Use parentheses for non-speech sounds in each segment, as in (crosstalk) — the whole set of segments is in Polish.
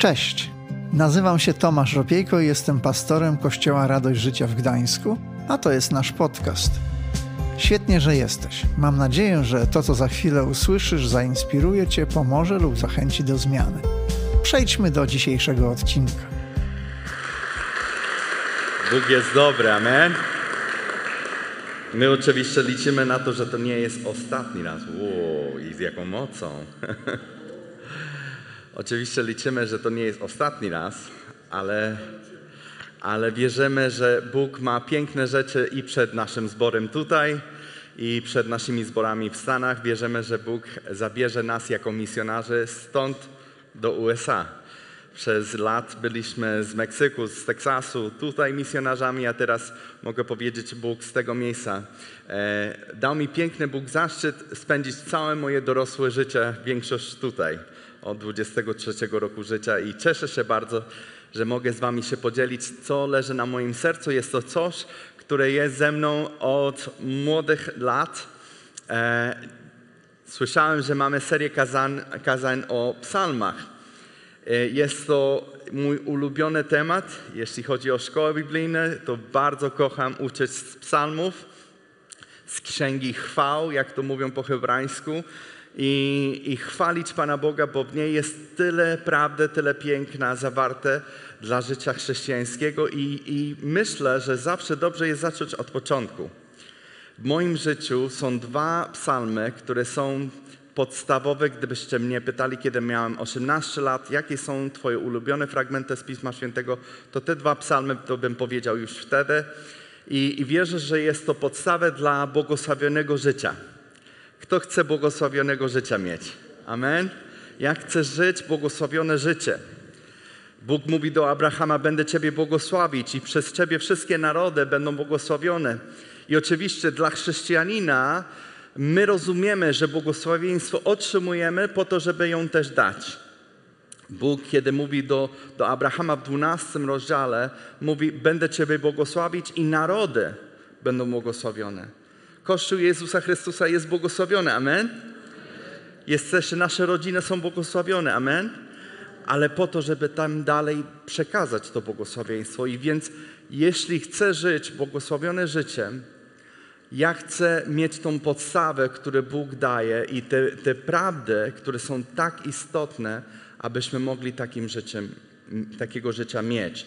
Cześć, nazywam się Tomasz Ropiejko i jestem pastorem Kościoła Radość Życia w Gdańsku, a to jest nasz podcast. Świetnie, że jesteś. Mam nadzieję, że to, co za chwilę usłyszysz, zainspiruje Cię, pomoże lub zachęci do zmiany. Przejdźmy do dzisiejszego odcinka. Bóg jest dobry, amen. My oczywiście liczymy na to, że to nie jest ostatni raz. Wow, i z jaką mocą. (laughs) oczywiście liczymy, że to nie jest ostatni raz, ale, ale wierzymy, że Bóg ma piękne rzeczy i przed naszym zborem tutaj, i przed naszymi zborami w Stanach. Wierzymy, że Bóg zabierze nas jako misjonarzy stąd do USA. Przez lat byliśmy z Meksyku, z Teksasu, tutaj misjonarzami, a teraz mogę powiedzieć Bóg z tego miejsca. E, dał mi piękny Bóg zaszczyt spędzić całe moje dorosłe życie, większość tutaj, od 23 roku życia i cieszę się bardzo, że mogę z wami się podzielić, co leży na moim sercu. Jest to coś, które jest ze mną od młodych lat. E, słyszałem, że mamy serię kazań, kazań o psalmach. E, jest to mój ulubiony temat. Jeśli chodzi o szkołę biblijne, to bardzo kocham uczyć z psalmów, z księgi chwał, jak to mówią po hebrajsku, i, i chwalić Pana Boga, bo w niej jest tyle prawdy, tyle piękna zawarte dla życia chrześcijańskiego i, i myślę, że zawsze dobrze jest zacząć od początku. W moim życiu są dwa psalmy, które są podstawowe, gdybyście mnie pytali, kiedy miałem 18 lat, jakie są Twoje ulubione fragmenty z Pisma Świętego, to te dwa psalmy to bym powiedział już wtedy. I, i wierzę, że jest to podstawę dla błogosławionego życia. Kto chce błogosławionego życia mieć? Amen? Jak chcesz żyć błogosławione życie? Bóg mówi do Abrahama: Będę Ciebie błogosławić, i przez Ciebie wszystkie narody będą błogosławione. I oczywiście dla chrześcijanina my rozumiemy, że błogosławieństwo otrzymujemy po to, żeby ją też dać. Bóg, kiedy mówi do, do Abrahama w 12 rozdziale, mówi: Będę Ciebie błogosławić i narody będą błogosławione. Kościół Jezusa Chrystusa jest błogosławiony, amen? Jest też, nasze rodziny są błogosławione, amen? Ale po to, żeby tam dalej przekazać to błogosławieństwo. I więc, jeśli chcę żyć błogosławione życiem, ja chcę mieć tą podstawę, którą Bóg daje i te, te prawdy, które są tak istotne, abyśmy mogli takim życiem, takiego życia mieć.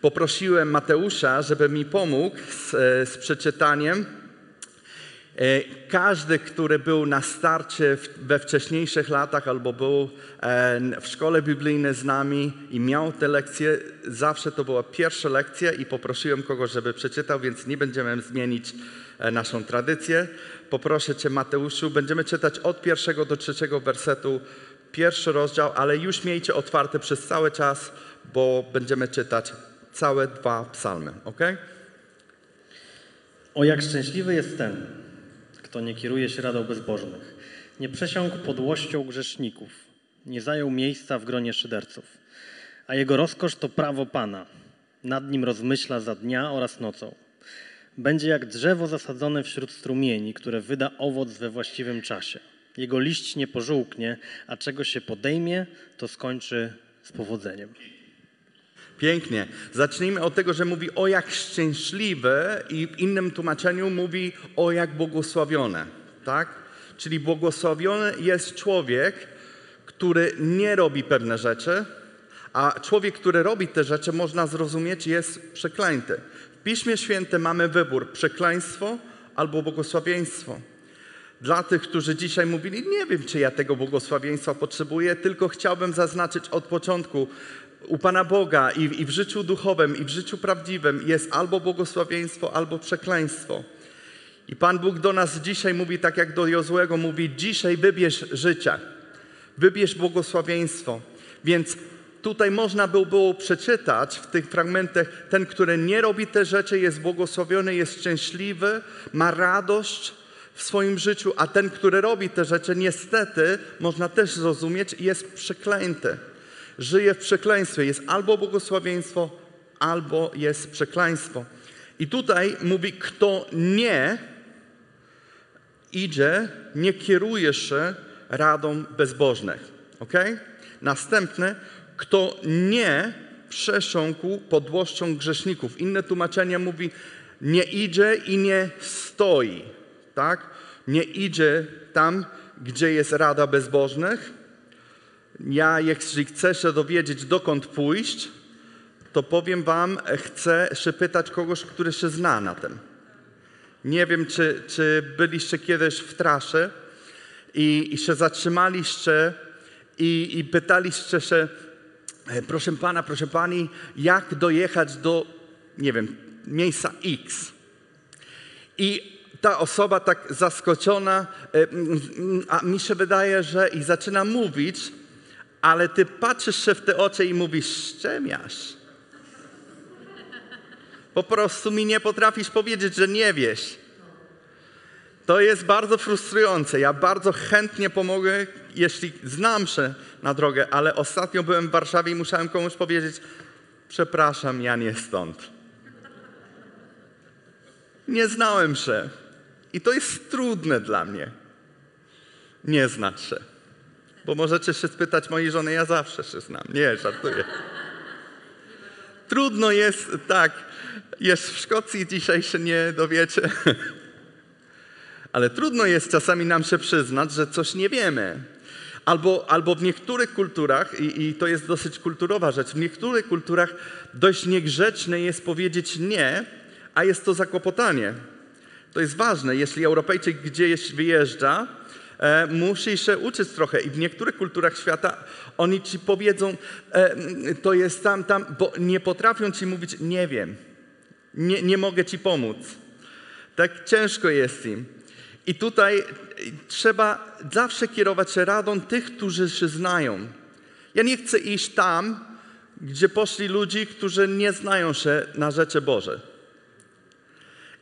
Poprosiłem Mateusza, żeby mi pomógł z, z przeczytaniem. E, każdy, który był na starcie we wcześniejszych latach albo był e, w szkole biblijnej z nami i miał te lekcje, zawsze to była pierwsza lekcja i poprosiłem kogoś, żeby przeczytał, więc nie będziemy zmienić e, naszą tradycję. Poproszę Cię, Mateuszu, będziemy czytać od pierwszego do trzeciego wersetu, pierwszy rozdział, ale już miejcie otwarte przez cały czas, bo będziemy czytać całe dwa psalmy, ok? O jak szczęśliwy jest ten, kto nie kieruje się radą bezbożnych, nie przesiąkł podłością grzeszników, nie zajął miejsca w gronie szyderców, a jego rozkosz to prawo Pana. Nad nim rozmyśla za dnia oraz nocą. Będzie jak drzewo zasadzone wśród strumieni, które wyda owoc we właściwym czasie. Jego liść nie pożółknie, a czego się podejmie, to skończy z powodzeniem. Pięknie. Zacznijmy od tego, że mówi o jak szczęśliwe i w innym tłumaczeniu mówi o jak błogosławione. Tak? Czyli błogosławiony jest człowiek, który nie robi pewne rzeczy, a człowiek, który robi te rzeczy, można zrozumieć, jest przeklęty. W Piśmie Świętym mamy wybór: przekleństwo albo błogosławieństwo. Dla tych, którzy dzisiaj mówili, nie wiem, czy ja tego błogosławieństwa potrzebuję, tylko chciałbym zaznaczyć od początku, u Pana Boga i, i w życiu duchowym, i w życiu prawdziwym jest albo błogosławieństwo, albo przekleństwo. I Pan Bóg do nas dzisiaj mówi, tak jak do Jozłego mówi, dzisiaj wybierz życie, wybierz błogosławieństwo. Więc tutaj można by było przeczytać w tych fragmentach, ten, który nie robi te rzeczy, jest błogosławiony, jest szczęśliwy, ma radość w swoim życiu, a ten, który robi te rzeczy, niestety, można też zrozumieć, jest przeklęty żyje w przekleństwie. Jest albo błogosławieństwo, albo jest przekleństwo. I tutaj mówi, kto nie idzie, nie kieruje się radą bezbożnych. Ok? Następny, kto nie przesiąkł podłością grzeszników. Inne tłumaczenie mówi, nie idzie i nie stoi, tak? Nie idzie tam, gdzie jest Rada Bezbożnych. Ja, jeśli chcę się dowiedzieć, dokąd pójść, to powiem wam, chcę się pytać kogoś, który się zna na tym. Nie wiem, czy, czy byliście kiedyś w trasie i, i się zatrzymaliście i, i pytaliście się, e, proszę pana, proszę pani, jak dojechać do, nie wiem, miejsca X. I ta osoba tak zaskoczona, e, a mi się wydaje, że i zaczyna mówić, ale ty patrzysz się w te oczy i mówisz, ściemiasz. Po prostu mi nie potrafisz powiedzieć, że nie wiesz. To jest bardzo frustrujące. Ja bardzo chętnie pomogę, jeśli znam się na drogę, ale ostatnio byłem w Warszawie i musiałem komuś powiedzieć: Przepraszam, ja nie stąd. Nie znałem się. I to jest trudne dla mnie. Nie znać się. Bo możecie się spytać mojej żony, ja zawsze się znam. Nie, żartuję. Trudno jest, tak, jest w Szkocji, dzisiaj się nie dowiecie. Ale trudno jest czasami nam się przyznać, że coś nie wiemy. Albo, albo w niektórych kulturach, i, i to jest dosyć kulturowa rzecz, w niektórych kulturach dość niegrzeczne jest powiedzieć nie, a jest to zakłopotanie. To jest ważne. Jeśli Europejczyk gdzieś wyjeżdża, e, się uczyć trochę. I w niektórych kulturach świata oni ci powiedzą, e, to jest tam, tam, bo nie potrafią ci mówić, nie wiem, nie, nie mogę ci pomóc. Tak ciężko jest im. I tutaj trzeba zawsze kierować się radą tych, którzy się znają. Ja nie chcę iść tam, gdzie poszli ludzie, którzy nie znają się na rzeczy Boże.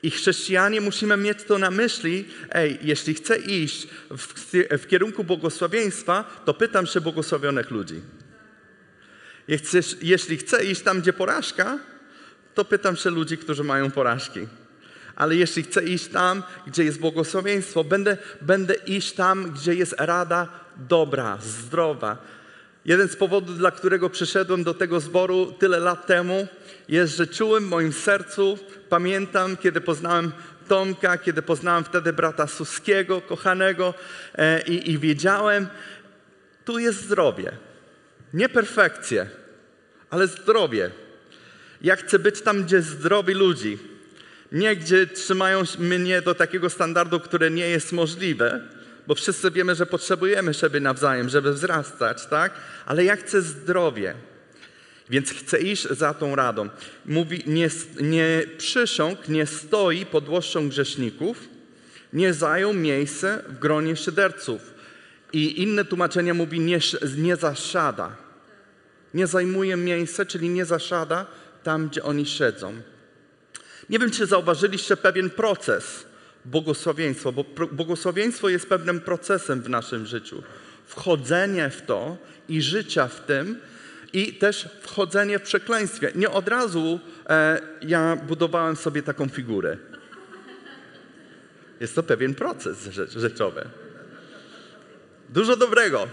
I chrześcijanie musimy mieć to na myśli, ej, jeśli chcę iść w, w kierunku błogosławieństwa, to pytam się błogosławionych ludzi. Jeśli chcę iść tam, gdzie porażka, to pytam się ludzi, którzy mają porażki. Ale jeśli chcę iść tam, gdzie jest błogosławieństwo, będę, będę iść tam, gdzie jest rada dobra, zdrowa. Jeden z powodów, dla którego przyszedłem do tego zboru tyle lat temu, jest, że czułem w moim sercu, pamiętam, kiedy poznałem Tomka, kiedy poznałem wtedy brata Suskiego, kochanego e, i, i wiedziałem, tu jest zdrowie. Nie perfekcje, ale zdrowie. Ja chcę być tam, gdzie zdrowi ludzi. Nie gdzie trzymają mnie do takiego standardu, które nie jest możliwe, bo wszyscy wiemy, że potrzebujemy siebie nawzajem, żeby wzrastać, tak? Ale ja chcę zdrowie. Więc chcę iść za tą radą. Mówi, nie, nie nie stoi pod łoszczą grzeszników, nie zajął miejsce w gronie szyderców. I inne tłumaczenie mówi, nie, nie zasiada. Nie zajmuje miejsca, czyli nie zasiada tam, gdzie oni siedzą. Nie wiem, czy zauważyliście pewien proces błogosławieństwa, bo błogosławieństwo jest pewnym procesem w naszym życiu. Wchodzenie w to i życia w tym, i też wchodzenie w przekleństwie. Nie od razu e, ja budowałem sobie taką figurę. Jest to pewien proces rzeczowy. Dużo dobrego.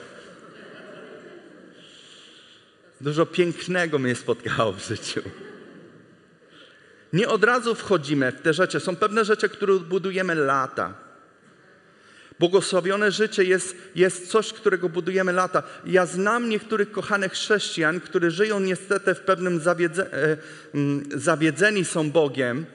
Dużo pięknego mnie spotkało w życiu. Nie od razu wchodzimy w te rzeczy. Są pewne rzeczy, które budujemy lata. Błogosławione życie jest, jest coś, którego budujemy lata. Ja znam niektórych kochanych chrześcijan, którzy żyją niestety w pewnym zawiedze, e, mm, zawiedzeni są Bogiem,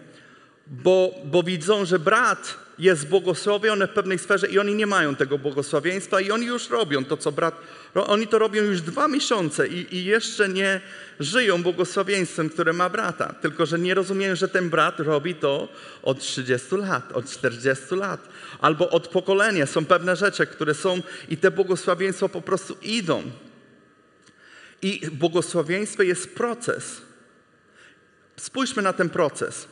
bo, bo widzą, że brat jest błogosławiony w pewnej sferze i oni nie mają tego błogosławieństwa i oni już robią to, co brat... Oni to robią już dwa miesiące i, i jeszcze nie żyją błogosławieństwem, które ma brata. Tylko, że nie rozumieją, że ten brat robi to od 30 lat, od 40 lat. Albo od pokolenia. Są pewne rzeczy, które są i te błogosławieństwa po prostu idą. I błogosławieństwo jest proces. Spójrzmy na ten proces.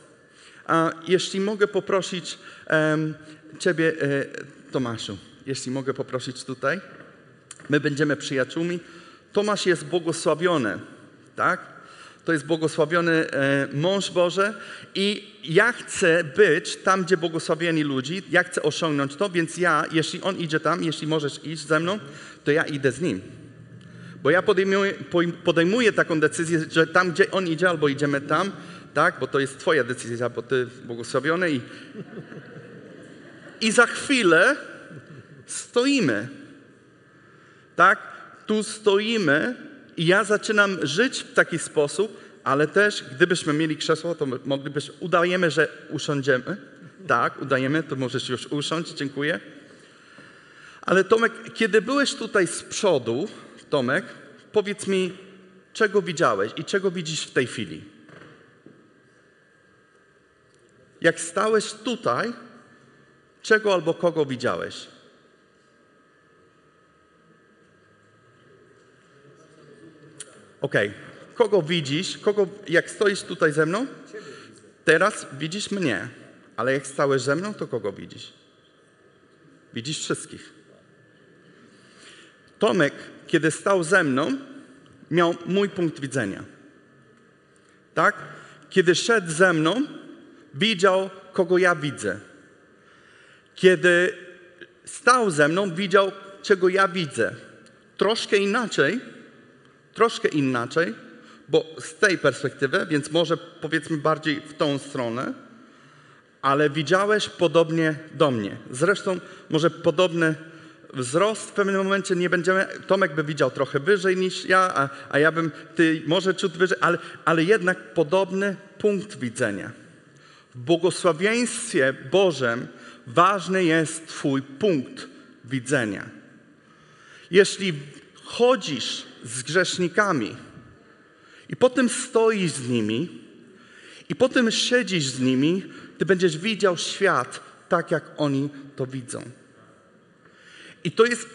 A jeśli mogę poprosić um, Ciebie, e, Tomaszu, jeśli mogę poprosić tutaj. My będziemy przyjaciółmi. Tomasz jest błogosławiony, tak? To jest błogosławiony e, mąż Boże i ja chcę być tam, gdzie błogosławieni ludzi, ja chcę osiągnąć to, więc ja, jeśli on idzie tam, jeśli możesz iść ze mną, to ja idę z nim. Bo ja podejmuję, podejmuję taką decyzję, że tam, gdzie on idzie, albo idziemy tam, tak? Bo to jest twoja decyzja, bo ty błogosławiony i... I za chwilę stoimy. Tak? Tu stoimy i ja zaczynam żyć w taki sposób, ale też gdybyśmy mieli krzesło, to moglibyśmy, udajemy, że usiądziemy. Tak, udajemy, to możesz już usiąść, dziękuję. Ale Tomek, kiedy byłeś tutaj z przodu, Tomek, powiedz mi, czego widziałeś i czego widzisz w tej chwili? Jak stałeś tutaj, czego albo kogo widziałeś? Okay. Kogo widzisz? Kogo, jak stoisz tutaj ze mną? Teraz widzisz mnie. Ale jak stałeś ze mną, to kogo widzisz? Widzisz wszystkich. Tomek, kiedy stał ze mną, miał mój punkt widzenia. Tak? Kiedy szedł ze mną, widział, kogo ja widzę. Kiedy stał ze mną, widział, czego ja widzę. Troszkę inaczej, troszkę inaczej, bo z tej perspektywy, więc może powiedzmy bardziej w tą stronę, ale widziałeś podobnie do mnie. Zresztą może podobny wzrost w pewnym momencie nie będziemy, Tomek by widział trochę wyżej niż ja, a, a ja bym, ty może ciut wyżej, ale, ale jednak podobny punkt widzenia. W błogosławieństwie Bożym ważny jest Twój punkt widzenia. Jeśli chodzisz z grzesznikami i potem stoisz z nimi i potem siedzisz z nimi, ty będziesz widział świat tak, jak oni to widzą. I to jest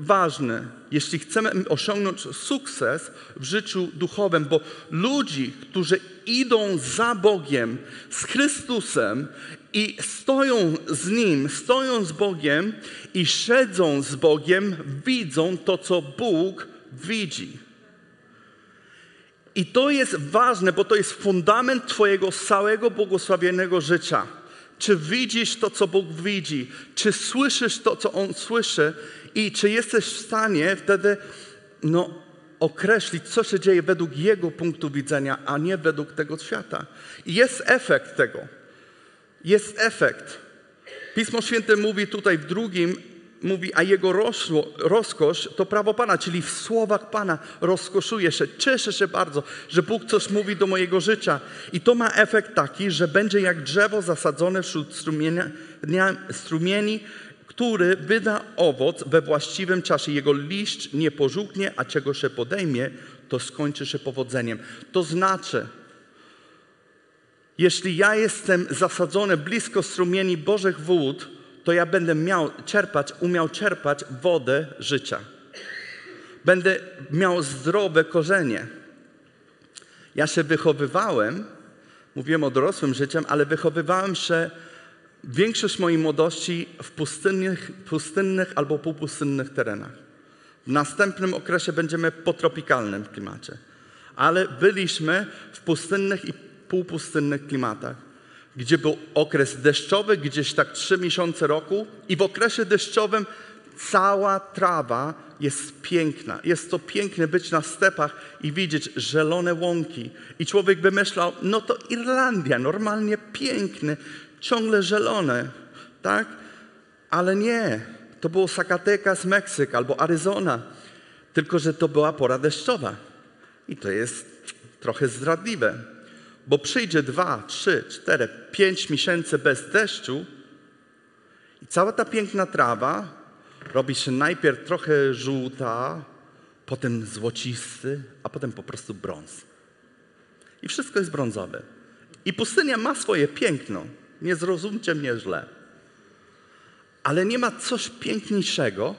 arcyważne, jeśli chcemy osiągnąć sukces w życiu duchowym, bo ludzi, którzy idą za Bogiem, z Chrystusem i stoją z Nim, stoją z Bogiem i siedzą z Bogiem, widzą to, co Bóg widzi. I to jest ważne, bo to jest fundament Twojego całego błogosławionego życia. Czy widzisz to, co Bóg widzi? Czy słyszysz to, co On słyszy? I czy jesteś w stanie wtedy no, określić, co się dzieje według Jego punktu widzenia, a nie według tego świata? I jest efekt tego. Jest efekt. Pismo Święte mówi tutaj w drugim mówi, a jego rozkosz to prawo Pana, czyli w słowach Pana rozkoszuje się, cieszę się bardzo, że Bóg coś mówi do mojego życia. I to ma efekt taki, że będzie jak drzewo zasadzone wśród strumieni, który wyda owoc we właściwym czasie. Jego liść nie pożółknie, a czego się podejmie, to skończy się powodzeniem. To znaczy, jeśli ja jestem zasadzony blisko strumieni Bożych wód, to ja będę miał czerpać, umiał czerpać wodę życia. Będę miał zdrowe korzenie. Ja się wychowywałem, mówiłem o dorosłym życiu, ale wychowywałem się większość mojej młodości w pustynnych, pustynnych albo półpustynnych terenach. W następnym okresie będziemy po tropikalnym klimacie. Ale byliśmy w pustynnych i półpustynnych klimatach gdzie był okres deszczowy, gdzieś tak trzy miesiące roku i w okresie deszczowym cała trawa jest piękna. Jest to piękne być na stepach i widzieć zielone łąki. I człowiek by myślał, no to Irlandia, normalnie piękny, ciągle zielone, tak? Ale nie, to było Zacatecas, Meksyk albo Arizona. Tylko, że to była pora deszczowa. I to jest trochę zdradliwe bo przyjdzie dwa, trzy, cztery, pięć miesięcy bez deszczu i cała ta piękna trawa robi się najpierw trochę żółta, potem złocisty, a potem po prostu brąz. I wszystko jest brązowe. I pustynia ma swoje piękno. Nie zrozumcie mnie źle. Ale nie ma coś piękniejszego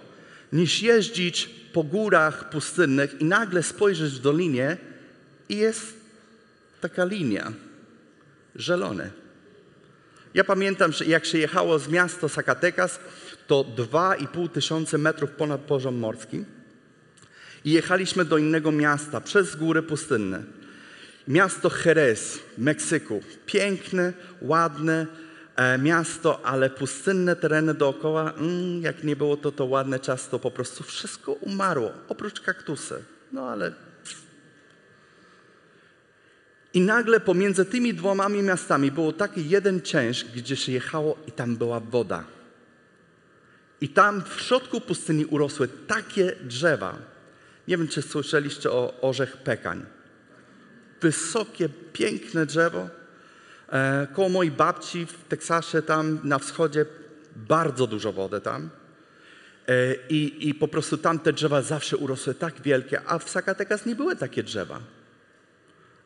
niż jeździć po górach pustynnych i nagle spojrzeć w dolinie i jest taka linia, zielone. Ja pamiętam, że jak się jechało z miasta Zacatecas, to 2,5 tysiące metrów ponad poziom morskim i jechaliśmy do innego miasta przez góry pustynne. Miasto Jerez w Meksyku. Piękne, ładne, e, miasto, ale pustynne tereny dookoła, mm, jak nie było to to ładne czas, to po prostu wszystko umarło, oprócz kaktusy. No ale i nagle pomiędzy tymi dwoma miastami było taki jeden część, gdzie się jechało i tam była woda. I tam w środku pustyni urosły takie drzewa. Nie wiem, czy słyszeliście o orzech pekań. Wysokie, piękne drzewo. E, koło mojej babci w Teksasie, tam na wschodzie, bardzo dużo wody tam. E, i, I po prostu tam te drzewa zawsze urosły tak wielkie, a w Zacatecas nie były takie drzewa.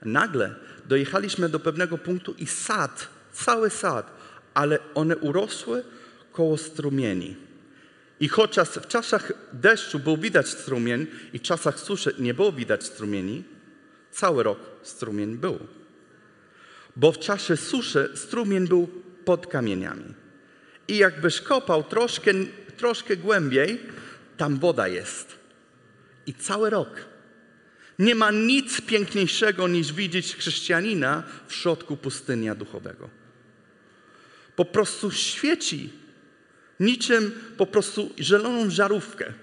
Nagle dojechaliśmy do pewnego punktu i sad, cały sad, ale one urosły koło strumieni. I chociaż w czasach deszczu był widać strumień i w czasach suszy nie było widać strumieni, cały rok strumień był. Bo w czasie suszy strumień był pod kamieniami. I jakbyś kopał troszkę, troszkę głębiej, tam woda jest. I cały rok. Nie ma nic piękniejszego niż widzieć chrześcijanina w środku pustynia duchowego. Po prostu świeci niczym po prostu zieloną żarówkę.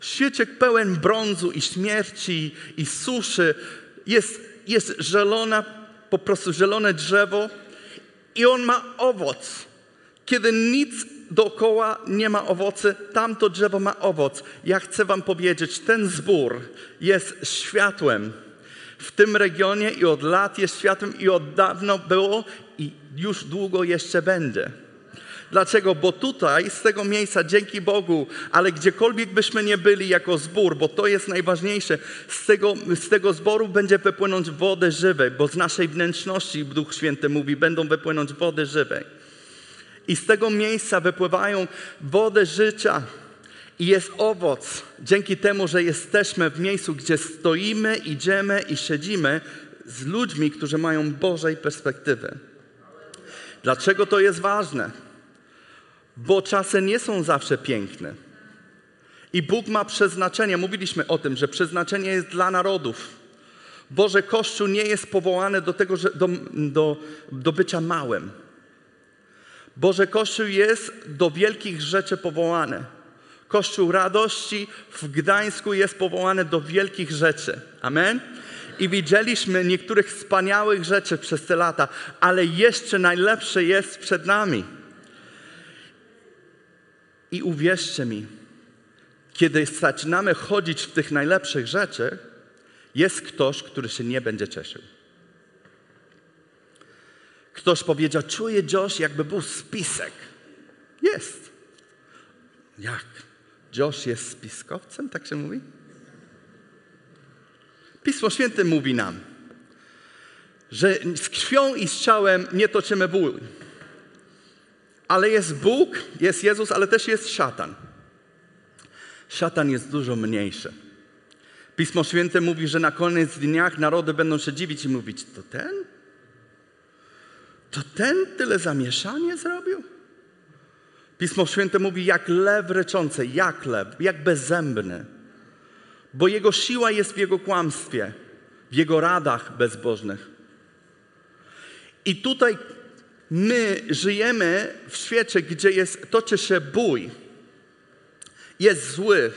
Świeciek pełen brązu i śmierci i suszy. Jest, jest zielona, po prostu zielone drzewo i on ma owoc. Kiedy nic dookoła nie ma owocy, tamto drzewo ma owoc. Ja chcę wam powiedzieć, ten zbór jest światłem w tym regionie i od lat jest światłem i od dawno było i już długo jeszcze będzie. Dlaczego? Bo tutaj, z tego miejsca, dzięki Bogu, ale gdziekolwiek byśmy nie byli jako zbór, bo to jest najważniejsze, z tego, z tego zboru będzie wypłynąć wody żywej, bo z naszej wnętrzności, Duch Święty mówi, będą wypłynąć wody żywej. I z tego miejsca wypływają wody życia i jest owoc dzięki temu, że jesteśmy w miejscu, gdzie stoimy, idziemy i siedzimy z ludźmi, którzy mają Bożej perspektywy. Dlaczego to jest ważne? Bo czasy nie są zawsze piękne. I Bóg ma przeznaczenie. Mówiliśmy o tym, że przeznaczenie jest dla narodów. Boże Kościół nie jest powołany do tego, że do, do, do bycia małym. Boże Kościół jest do wielkich rzeczy powołany. Kościół radości w Gdańsku jest powołany do wielkich rzeczy. Amen? I widzieliśmy niektórych wspaniałych rzeczy przez te lata, ale jeszcze najlepsze jest przed nami. I uwierzcie mi, kiedy zaczynamy chodzić w tych najlepszych rzeczach, jest ktoś, który się nie będzie cieszył. Ktoś powiedział, czuję Josh, jakby był spisek. Jest. Jak? Josh jest spiskowcem, tak się mówi? Pismo Święte mówi nam, że z krwią i z ciałem nie toczymy ból. Ale jest Bóg, jest Jezus, ale też jest szatan. Szatan jest dużo mniejszy. Pismo Święte mówi, że na koniec dniach narody będą się dziwić i mówić, to ten? To ten tyle zamieszanie zrobił? Pismo Święte mówi, jak lew ryczący, jak lew, jak bezzębny. Bo jego siła jest w jego kłamstwie, w jego radach bezbożnych. I tutaj my żyjemy w świecie, gdzie jest, toczy się bój, jest zły.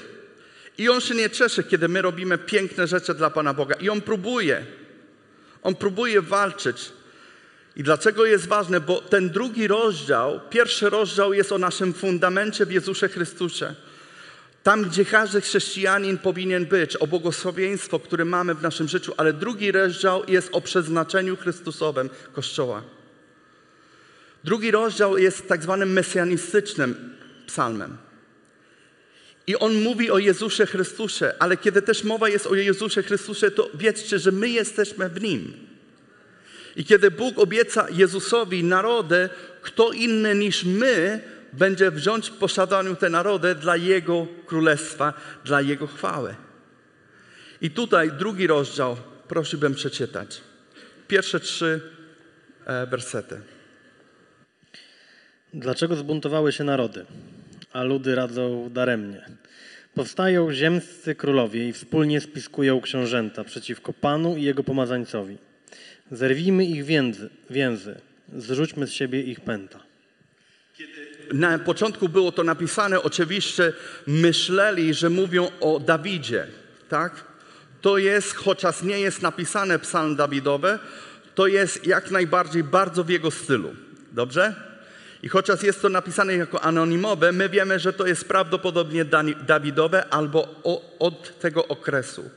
I on się nie cieszy, kiedy my robimy piękne rzeczy dla Pana Boga. I on próbuje. On próbuje walczyć. I dlaczego jest ważne? Bo ten drugi rozdział, pierwszy rozdział jest o naszym fundamencie w Jezusie Chrystusie. Tam, gdzie każdy chrześcijanin powinien być, o błogosławieństwo, które mamy w naszym życiu, ale drugi rozdział jest o przeznaczeniu Chrystusowym Kościoła. Drugi rozdział jest tak zwanym mesjanistycznym psalmem. I on mówi o Jezusie Chrystusie, ale kiedy też mowa jest o Jezusie Chrystusie, to wiedzcie, że my jesteśmy w Nim. I kiedy Bóg obieca Jezusowi narody, kto inny niż my będzie wziąć w posiadaniu te narody dla Jego królestwa, dla Jego chwały. I tutaj drugi rozdział, prosiłbym przeczytać. Pierwsze trzy e, wersety. Dlaczego zbuntowały się narody, a ludy radzą daremnie? Powstają ziemscy królowie i wspólnie spiskują książęta przeciwko Panu i Jego pomazańcowi. Zerwijmy ich więzy, więzy, Zrzućmy z siebie ich pęta. Na początku było to napisane, oczywiście myśleli, że mówią o Dawidzie, tak? To jest, chociaż nie jest napisane psalm Dawidowy, to jest jak najbardziej bardzo w jego stylu. Dobrze? I chociaż jest to napisane jako anonimowe, my wiemy, że to jest prawdopodobnie Dawidowe albo od tego okresu.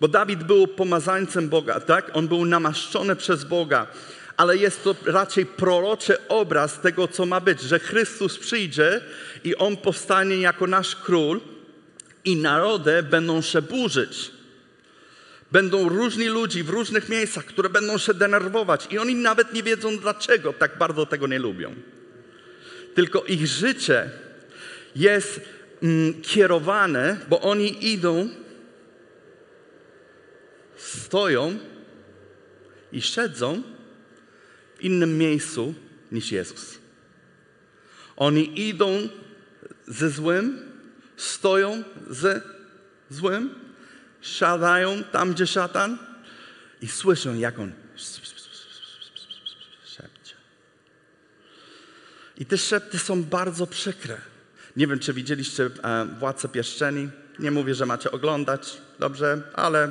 Bo Dawid był pomazańcem Boga, tak? On był namaszczony przez Boga, ale jest to raczej proroczy obraz tego, co ma być, że Chrystus przyjdzie i On powstanie jako nasz król i narody będą się burzyć. Będą różni ludzi w różnych miejscach, które będą się denerwować i oni nawet nie wiedzą dlaczego tak bardzo tego nie lubią. Tylko ich życie jest mm, kierowane, bo oni idą, stoją i siedzą w innym miejscu niż Jezus. Oni idą ze złym, stoją ze złym, siadają tam, gdzie szatan i słyszą, jak on I te szepty są bardzo przykre. Nie wiem, czy widzieliście e, Władcę Pierścieni. Nie mówię, że macie oglądać, dobrze, ale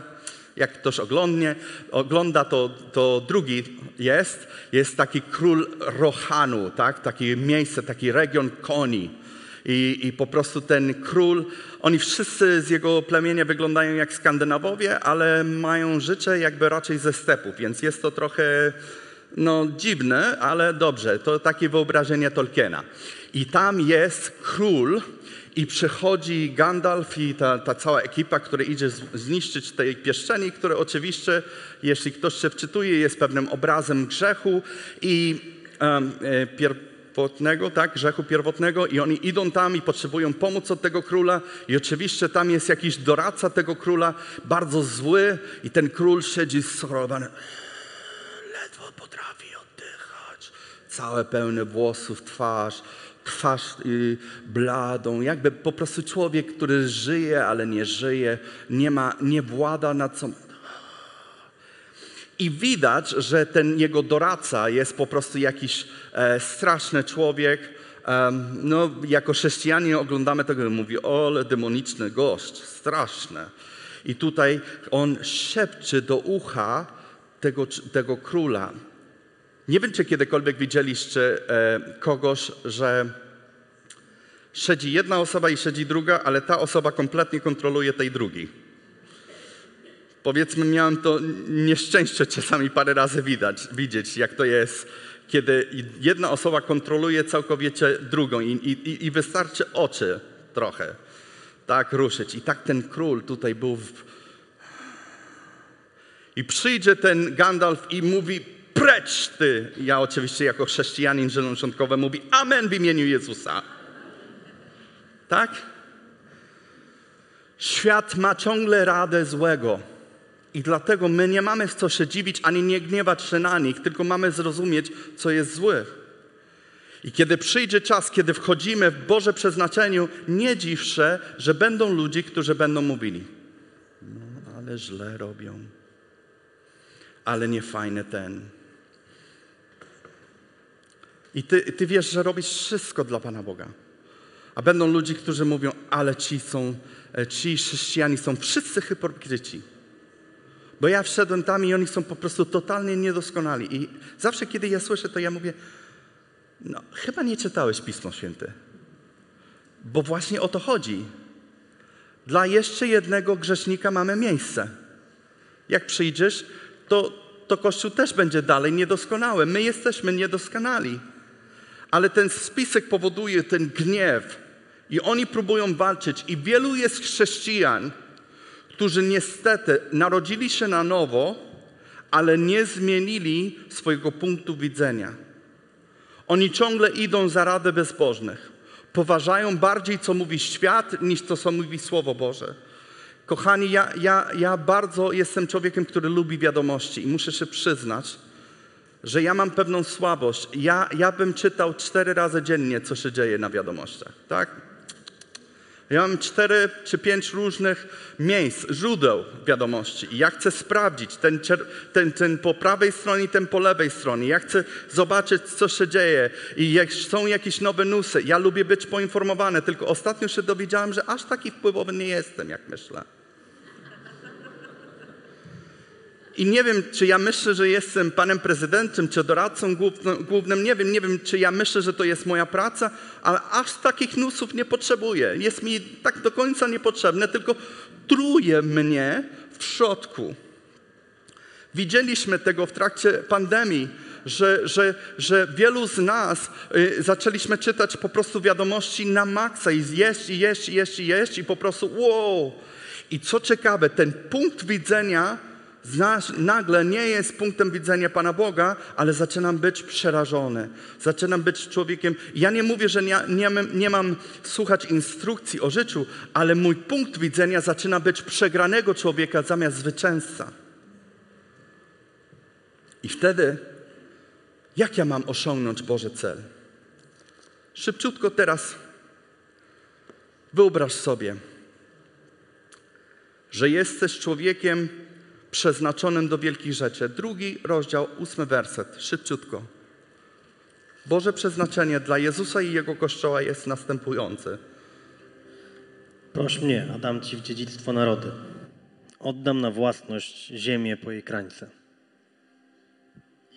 jak ktoś oglądnie, ogląda, to, to drugi jest. Jest taki król Rohanu, tak? takie miejsce, taki region koni. I, I po prostu ten król, oni wszyscy z jego plemienia wyglądają jak Skandynawowie, ale mają życie jakby raczej ze stepów, więc jest to trochę no, dziwne, ale dobrze. To takie wyobrażenie Tolkiena. I tam jest król, i przychodzi Gandalf i ta, ta cała ekipa, która idzie zniszczyć tej pieszczeni, które oczywiście, jeśli ktoś się wczytuje, jest pewnym obrazem grzechu i um, pierwotnego, tak, grzechu pierwotnego i oni idą tam i potrzebują pomoc od tego króla i oczywiście tam jest jakiś doradca tego króla, bardzo zły i ten król siedzi schorowany, całe pełne włosów twarz, twarz y, bladą, jakby po prostu człowiek, który żyje, ale nie żyje, nie, ma, nie włada nad sobą. I widać, że ten jego doradca jest po prostu jakiś e, straszny człowiek. Um, no, jako chrześcijanie oglądamy tego mówi, ole demoniczny gość, straszne. I tutaj on szepcze do ucha tego, tego króla. Nie wiem, czy kiedykolwiek widzieliście e, kogoś, że siedzi jedna osoba i siedzi druga, ale ta osoba kompletnie kontroluje tej drugiej. Powiedzmy, miałem to nieszczęście czasami parę razy widać, widzieć, jak to jest, kiedy jedna osoba kontroluje całkowicie drugą i, i, i wystarczy oczy trochę tak ruszyć. I tak ten król tutaj był w... I przyjdzie ten Gandalf i mówi, precz ty! Ja oczywiście jako chrześcijanin zielonoczątkowy mówi amen w imieniu Jezusa. Tak? Świat ma ciągle radę złego. I dlatego my nie mamy w co się dziwić, ani nie gniewać się na nich, tylko mamy zrozumieć, co jest złe. I kiedy przyjdzie czas, kiedy wchodzimy w Boże przeznaczeniu, nie dziw się, że będą ludzi, którzy będą mówili: No, ale źle robią, ale nie fajny ten. I ty, ty wiesz, że robisz wszystko dla Pana Boga. A będą ludzie, którzy mówią, ale ci są, e, ci chrześcijanie są wszyscy hipokryci. Bo ja wszedłem tam i oni są po prostu totalnie niedoskonali. I zawsze, kiedy ja słyszę to, ja mówię, no chyba nie czytałeś Pismo Święte. Bo właśnie o to chodzi. Dla jeszcze jednego grzesznika mamy miejsce. Jak przyjdziesz, to, to Kościół też będzie dalej niedoskonały. My jesteśmy niedoskonali. Ale ten spisek powoduje ten gniew, i oni próbują walczyć. I wielu jest chrześcijan, którzy niestety narodzili się na nowo, ale nie zmienili swojego punktu widzenia. Oni ciągle idą za radę bezbożnych. Poważają bardziej, co mówi świat, niż to, co mówi Słowo Boże. Kochani, ja, ja, ja bardzo jestem człowiekiem, który lubi wiadomości i muszę się przyznać, że ja mam pewną słabość. Ja, ja bym czytał cztery razy dziennie, co się dzieje na wiadomościach, tak? Ja mam cztery czy pięć różnych miejsc, źródeł wiadomości i ja chcę sprawdzić ten, ten, ten po prawej stronie, ten po lewej stronie. Ja chcę zobaczyć, co się dzieje i jak są jakieś nowe newsy. Ja lubię być poinformowany, tylko ostatnio się dowiedziałem, że aż taki wpływowy nie jestem, jak myślę. I nie wiem, czy ja myślę, że jestem panem prezydentem, czy doradcą głównym. Nie wiem, nie wiem, czy ja myślę, że to jest moja praca, ale aż takich newsów nie potrzebuję. Jest mi tak do końca niepotrzebne, tylko truje mnie w środku. Widzieliśmy tego w trakcie pandemii, że, że, że wielu z nas y, zaczęliśmy czytać po prostu wiadomości na maksa i jeść, i jeść, i jeść, i jeść i po prostu wow. I co ciekawe, ten punkt widzenia nagle nie jest punktem widzenia Pana Boga, ale zaczynam być przerażony. Zaczynam być człowiekiem. Ja nie mówię, że nie, nie, nie mam słuchać instrukcji o życiu, ale mój punkt widzenia zaczyna być przegranego człowieka zamiast zwycięzca. I wtedy, jak ja mam osiągnąć Boże cel? Szybciutko teraz wyobraź sobie, że jesteś człowiekiem, przeznaczonym do wielkich rzeczy. Drugi rozdział, ósmy werset, szybciutko. Boże przeznaczenie dla Jezusa i Jego Kościoła jest następujące. Proś mnie, a dam Ci w dziedzictwo narody. Oddam na własność ziemię po jej krańce.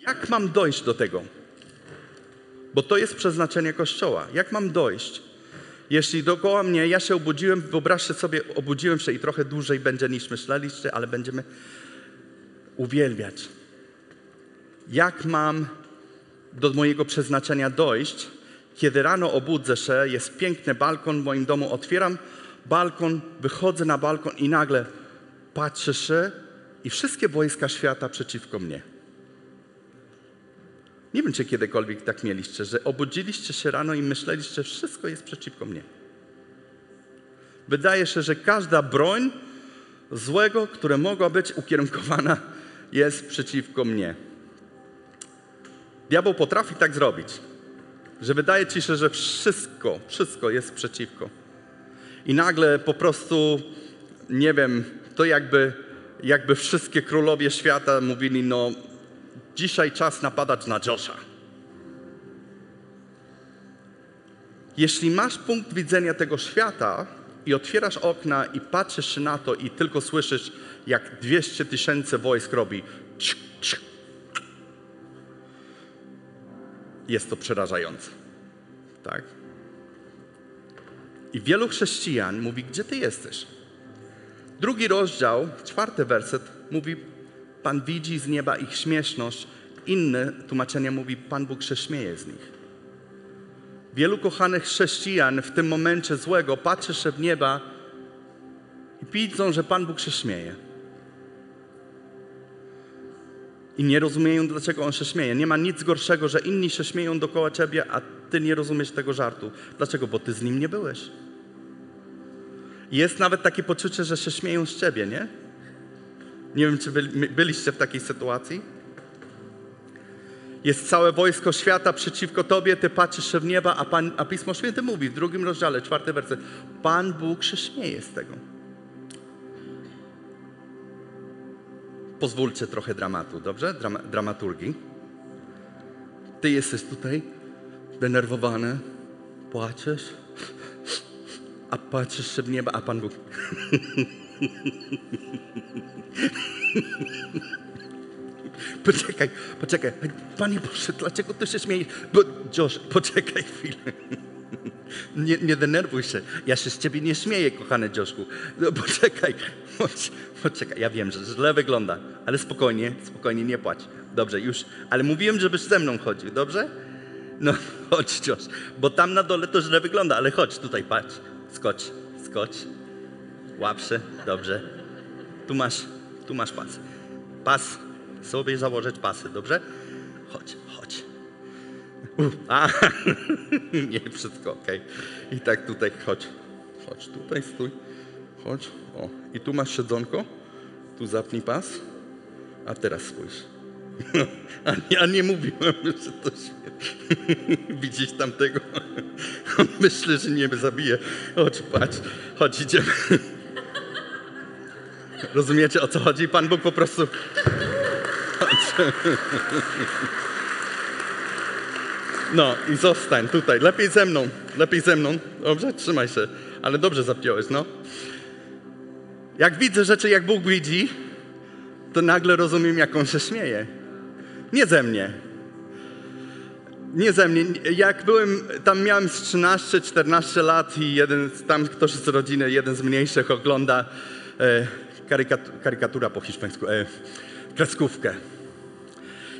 Jak mam dojść do tego? Bo to jest przeznaczenie Kościoła. Jak mam dojść? Jeśli dookoła mnie, ja się obudziłem, wyobraźcie sobie, obudziłem się i trochę dłużej będzie niż myśleliście, ale będziemy uwielbiać. Jak mam do mojego przeznaczenia dojść, kiedy rano obudzę się, jest piękny balkon w moim domu, otwieram balkon, wychodzę na balkon i nagle patrzę się i wszystkie wojska świata przeciwko mnie. Nie wiem, czy kiedykolwiek tak mieliście, że obudziliście się rano i myśleliście, że wszystko jest przeciwko mnie. Wydaje się, że każda broń złego, która mogła być ukierunkowana jest przeciwko mnie. Diabeł potrafi tak zrobić, że wydaje ci się, że wszystko, wszystko jest przeciwko. I nagle po prostu, nie wiem, to jakby, jakby wszystkie królowie świata mówili, no dzisiaj czas napadać na Josha. Jeśli masz punkt widzenia tego świata i otwierasz okna i patrzysz na to i tylko słyszysz jak 200 tysięcy wojsk robi. Jest to przerażające. Tak? I wielu chrześcijan mówi, gdzie ty jesteś? Drugi rozdział, czwarty werset mówi, Pan widzi z nieba ich śmieszność. Inne tłumaczenie mówi, Pan Bóg się śmieje z nich. Wielu kochanych chrześcijan w tym momencie złego patrzy się w nieba i widzą, że Pan Bóg się śmieje i nie rozumieją, dlaczego on się śmieje. Nie ma nic gorszego, że inni się śmieją dookoła ciebie, a ty nie rozumiesz tego żartu. Dlaczego? Bo ty z nim nie byłeś. Jest nawet takie poczucie, że się śmieją z ciebie, nie? Nie wiem, czy byli, byliście w takiej sytuacji. Jest całe wojsko świata przeciwko tobie, ty patrzysz w nieba, a, Pan, a Pismo Święte mówi w drugim rozdziale, czwarty werset, Pan Bóg się śmieje z tego. pozwólcie trochę dramatu, dobrze? Drama, dramaturgii. Ty jesteś tutaj denerwowany, płaczesz, a patrzysz się w nieba, a Pan Bóg. (laughs) Poczekaj, poczekaj. Panie Boże, dlaczego ty się śmiejesz? Bo, Josh, poczekaj chwilę. (laughs) Nie, nie denerwuj się. Ja się z ciebie nie śmieję, kochany Joszku. No, poczekaj, poczekaj. Ja wiem, że źle wygląda, ale spokojnie, spokojnie, nie płacz. Dobrze, już. Ale mówiłem, żebyś ze mną chodził, dobrze? No, (laughs) chodź, Josz. Bo tam na dole to źle wygląda, ale chodź, tutaj patrz. Skocz, skocz. Łap się, dobrze. Tu masz, tu masz pas. Pas, sobie założyć pasy, dobrze? Chodź, chodź. A, (laughs) nie, wszystko ok. I tak tutaj, chodź, chodź tutaj, stój, chodź. O, i tu masz siedzonko, tu zapnij pas, a teraz spójrz. (laughs) A ja nie mówiłem, (laughs) że to Widzisz tamtego? On myśli, że nie zabije. Chodź, patrz, chodź, idziemy. Rozumiecie, o co chodzi? Pan Bóg po prostu... No i zostań tutaj. Lepiej ze mną. Lepiej ze mną. Dobrze? Trzymaj się. Ale dobrze zapiąłeś, no. Jak widzę rzeczy, jak Bóg widzi, to nagle rozumiem, jak On się śmieje. Nie ze mnie. Nie ze mnie. Jak byłem, tam miałem 13-14 lat i jeden, tam ktoś z rodziny, jeden z mniejszych ogląda e, karykatura po hiszpańsku, e, kreskówkę.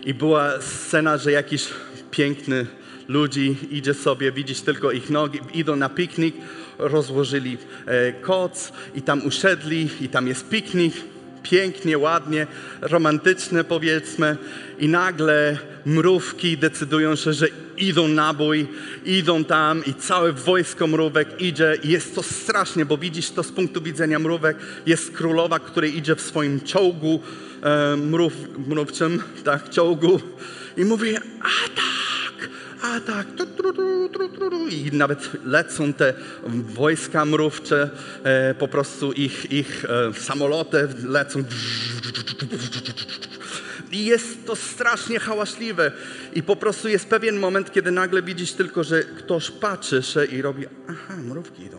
I była scena, że jakiś piękny ludzi idzie sobie, widzisz tylko ich nogi, idą na piknik, rozłożyli e, koc i tam usiedli i tam jest piknik, pięknie, ładnie, romantyczne powiedzmy. I nagle mrówki decydują się, że idą na bój, idą tam i całe wojsko mrówek idzie. I jest to strasznie, bo widzisz to z punktu widzenia mrówek, jest królowa, która idzie w swoim czołgu e, mrów, mrówczym, tak, czołgu i mówi, a tak, a tak, i nawet lecą te wojska mrówcze, e, po prostu ich, ich e, samoloty lecą. I jest to strasznie hałaśliwe. I po prostu jest pewien moment, kiedy nagle widzisz tylko, że ktoś patrzy się i robi, aha, mrówki idą.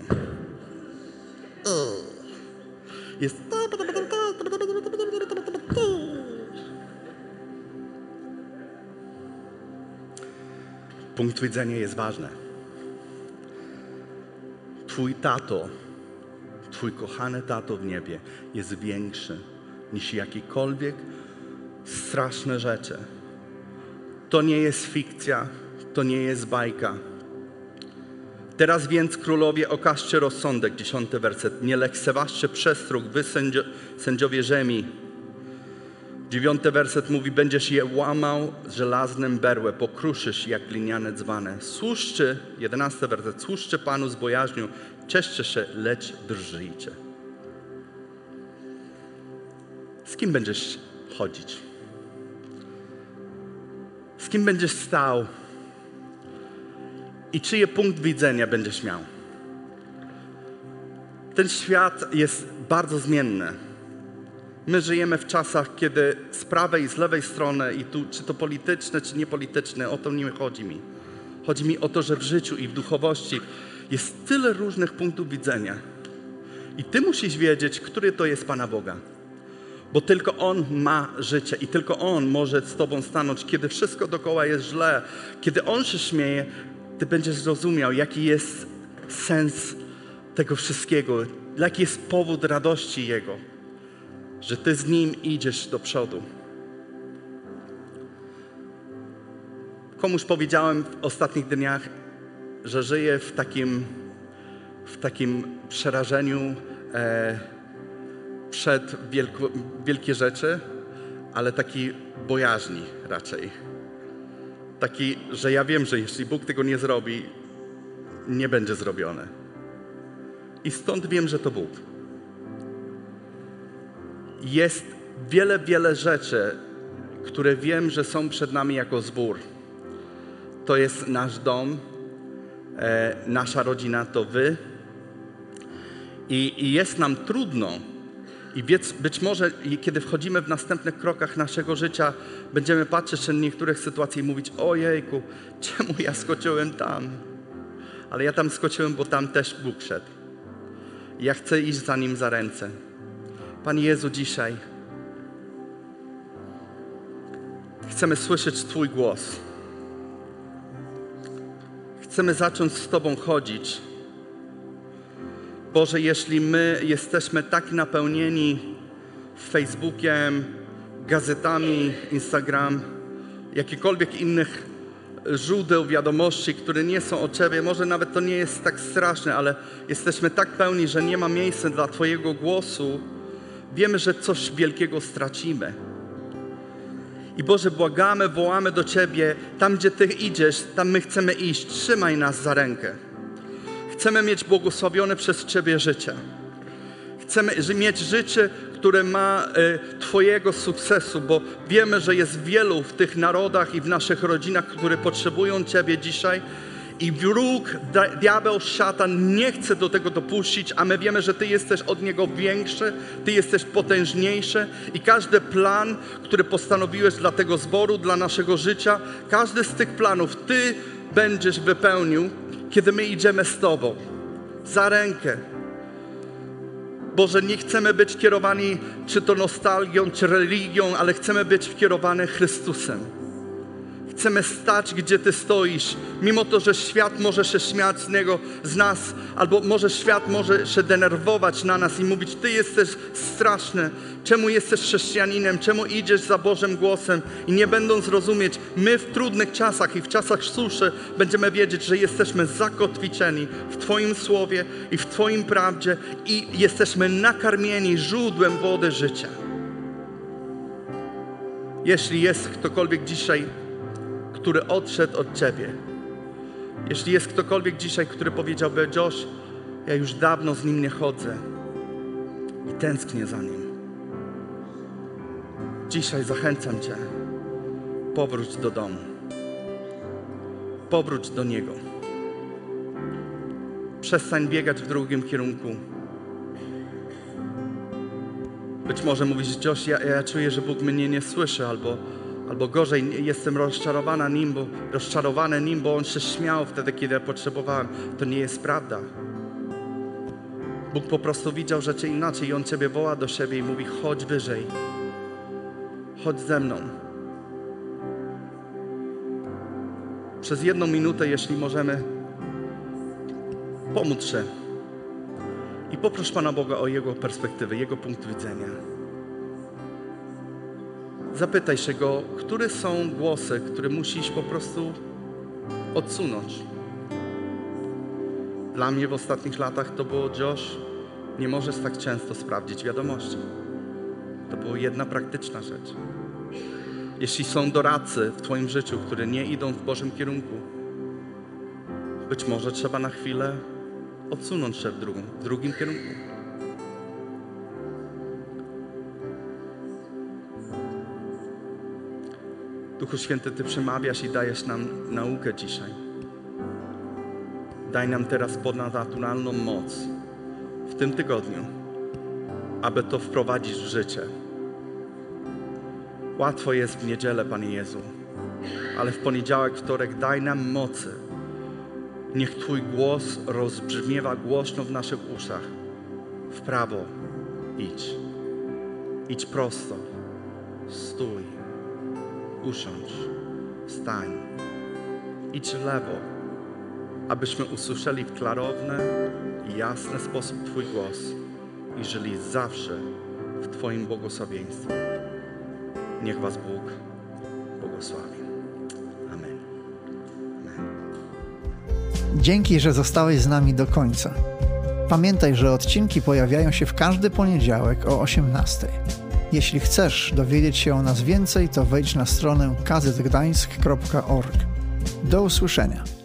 Jest punkt widzenia jest ważny. Twój tato, Twój kochany tato w niebie jest większy niż jakiekolwiek straszne rzeczy. To nie jest fikcja, to nie jest bajka. Teraz więc, królowie, okażcie rozsądek, dziesiąty werset. Nie lekceważcie przestróg, wy sędzio, sędziowie ziemi, Dziewiąty werset mówi, będziesz je łamał żelaznym berłem, pokruszysz jak gliniane dzwane. Służcie, jedenasty werset, służcie Panu z bojaźnią, cieszcie się, lecz drżyjcie. Z kim będziesz chodzić? Z kim będziesz stał? I czyje punkt widzenia będziesz miał? Ten świat jest bardzo zmienny. My żyjemy w czasach, kiedy z prawej i z lewej strony, i tu, czy to polityczne, czy niepolityczne, o to nie chodzi mi. Chodzi mi o to, że w życiu i w duchowości jest tyle różnych punktów widzenia. I ty musisz wiedzieć, który to jest Pana Boga. Bo tylko On ma życie i tylko On może z Tobą stanąć, kiedy wszystko dookoła jest źle. Kiedy On się śmieje, Ty będziesz zrozumiał, jaki jest sens tego wszystkiego, jaki jest powód radości Jego że Ty z Nim idziesz do przodu. Komuś powiedziałem w ostatnich dniach, że żyję w takim, w takim przerażeniu e, przed wielko, wielkie rzeczy, ale taki bojaźni raczej. Taki, że ja wiem, że jeśli Bóg tego nie zrobi, nie będzie zrobione. I stąd wiem, że to Bóg jest wiele, wiele rzeczy, które wiem, że są przed nami jako zbór. To jest nasz dom, e, nasza rodzina to wy. I, I, jest nam trudno. I być, może, kiedy wchodzimy w następnych krokach naszego życia, będziemy patrzeć na niektórych sytuacji i mówić: Ojejku, czemu ja skoczyłem tam? Ale ja tam skoczyłem, bo tam też Bóg szedł. Ja chcę iść za nim za ręce. Panie Jezu, dzisiaj chcemy słyszeć Twój głos. Chcemy zacząć z Tobą chodzić. Boże, jeśli my jesteśmy tak napełnieni Facebookiem, gazetami, Instagram, jakikolwiek innych źródeł wiadomości, które nie są o Ciebie, może nawet to nie jest tak straszne, ale jesteśmy tak pełni, że nie ma miejsca dla Twojego głosu, wiemy, że coś wielkiego stracimy. I Boże, błagamy, wołamy do Ciebie, tam gdzie Ty idziesz, tam my chcemy iść. Trzymaj nas za rękę. Chcemy mieć błogosławione przez Ciebie życie. Chcemy mieć życie, które ma e, Twojego sukcesu, bo wiemy, że jest wielu w tych narodach i w naszych rodzinach, które potrzebują Ciebie dzisiaj. I wróg, diabeł, szatan nie chce do tego dopuścić, a my wiemy, że Ty jesteś od niego większy, Ty jesteś potężniejszy i każdy plan, który postanowiłeś dla tego zboru, dla naszego życia, każdy z tych planów Ty będziesz wypełnił, kiedy my idziemy z Tobą za rękę. Boże, nie chcemy być kierowani czy to nostalgią, czy religią, ale chcemy być kierowani Chrystusem. Chcemy stać, gdzie Ty stoisz, mimo to, że świat może się śmiać z Niego, z nas, albo może świat może się denerwować na nas i mówić, Ty jesteś straszny, czemu jesteś chrześcijaninem, czemu idziesz za Bożym głosem? I nie będąc rozumieć, my w trudnych czasach i w czasach suszy będziemy wiedzieć, że jesteśmy zakotwiczeni w Twoim Słowie i w Twoim prawdzie i jesteśmy nakarmieni źródłem wody życia. Jeśli jest ktokolwiek dzisiaj który odszedł od Ciebie. Jeśli jest ktokolwiek dzisiaj, który powiedziałby, Josh, ja już dawno z Nim nie chodzę i tęsknię za Nim. Dzisiaj zachęcam Cię, powróć do domu. Powróć do Niego. Przestań biegać w drugim kierunku. Być może mówisz, Josh, ja, ja czuję, że Bóg mnie nie słyszy, albo Albo gorzej, jestem rozczarowana nim, bo, rozczarowany nim, bo on się śmiał wtedy, kiedy potrzebowałem. To nie jest prawda. Bóg po prostu widział rzeczy inaczej i On Ciebie woła do siebie i mówi, chodź wyżej. Chodź ze mną. Przez jedną minutę, jeśli możemy, pomóc się. I poprosz Pana Boga o Jego perspektywę, Jego punkt widzenia. Zapytaj się go, które są głosy, które musisz po prostu odsunąć. Dla mnie w ostatnich latach to było Josh, nie możesz tak często sprawdzić wiadomości. To była jedna praktyczna rzecz. Jeśli są doradcy w Twoim życiu, które nie idą w Bożym kierunku, być może trzeba na chwilę odsunąć się w, drugą, w drugim kierunku. Duchu Święty, Ty przemawiasz i dajesz nam naukę dzisiaj. Daj nam teraz ponadnaturalną moc w tym tygodniu, aby to wprowadzić w życie. Łatwo jest w niedzielę, Panie Jezu, ale w poniedziałek, wtorek daj nam mocy. Niech Twój głos rozbrzmiewa głośno w naszych uszach. W prawo idź. Idź prosto. Stój usiądź, stań, idź w lewo, abyśmy usłyszeli w klarowny i jasny sposób Twój głos i żyli zawsze w Twoim błogosławieństwie. Niech Was Bóg błogosławi. Amen. Amen. Dzięki, że zostałeś z nami do końca. Pamiętaj, że odcinki pojawiają się w każdy poniedziałek o 18. Jeśli chcesz dowiedzieć się o nas więcej, to wejdź na stronę kazetgdańsk.org. Do usłyszenia.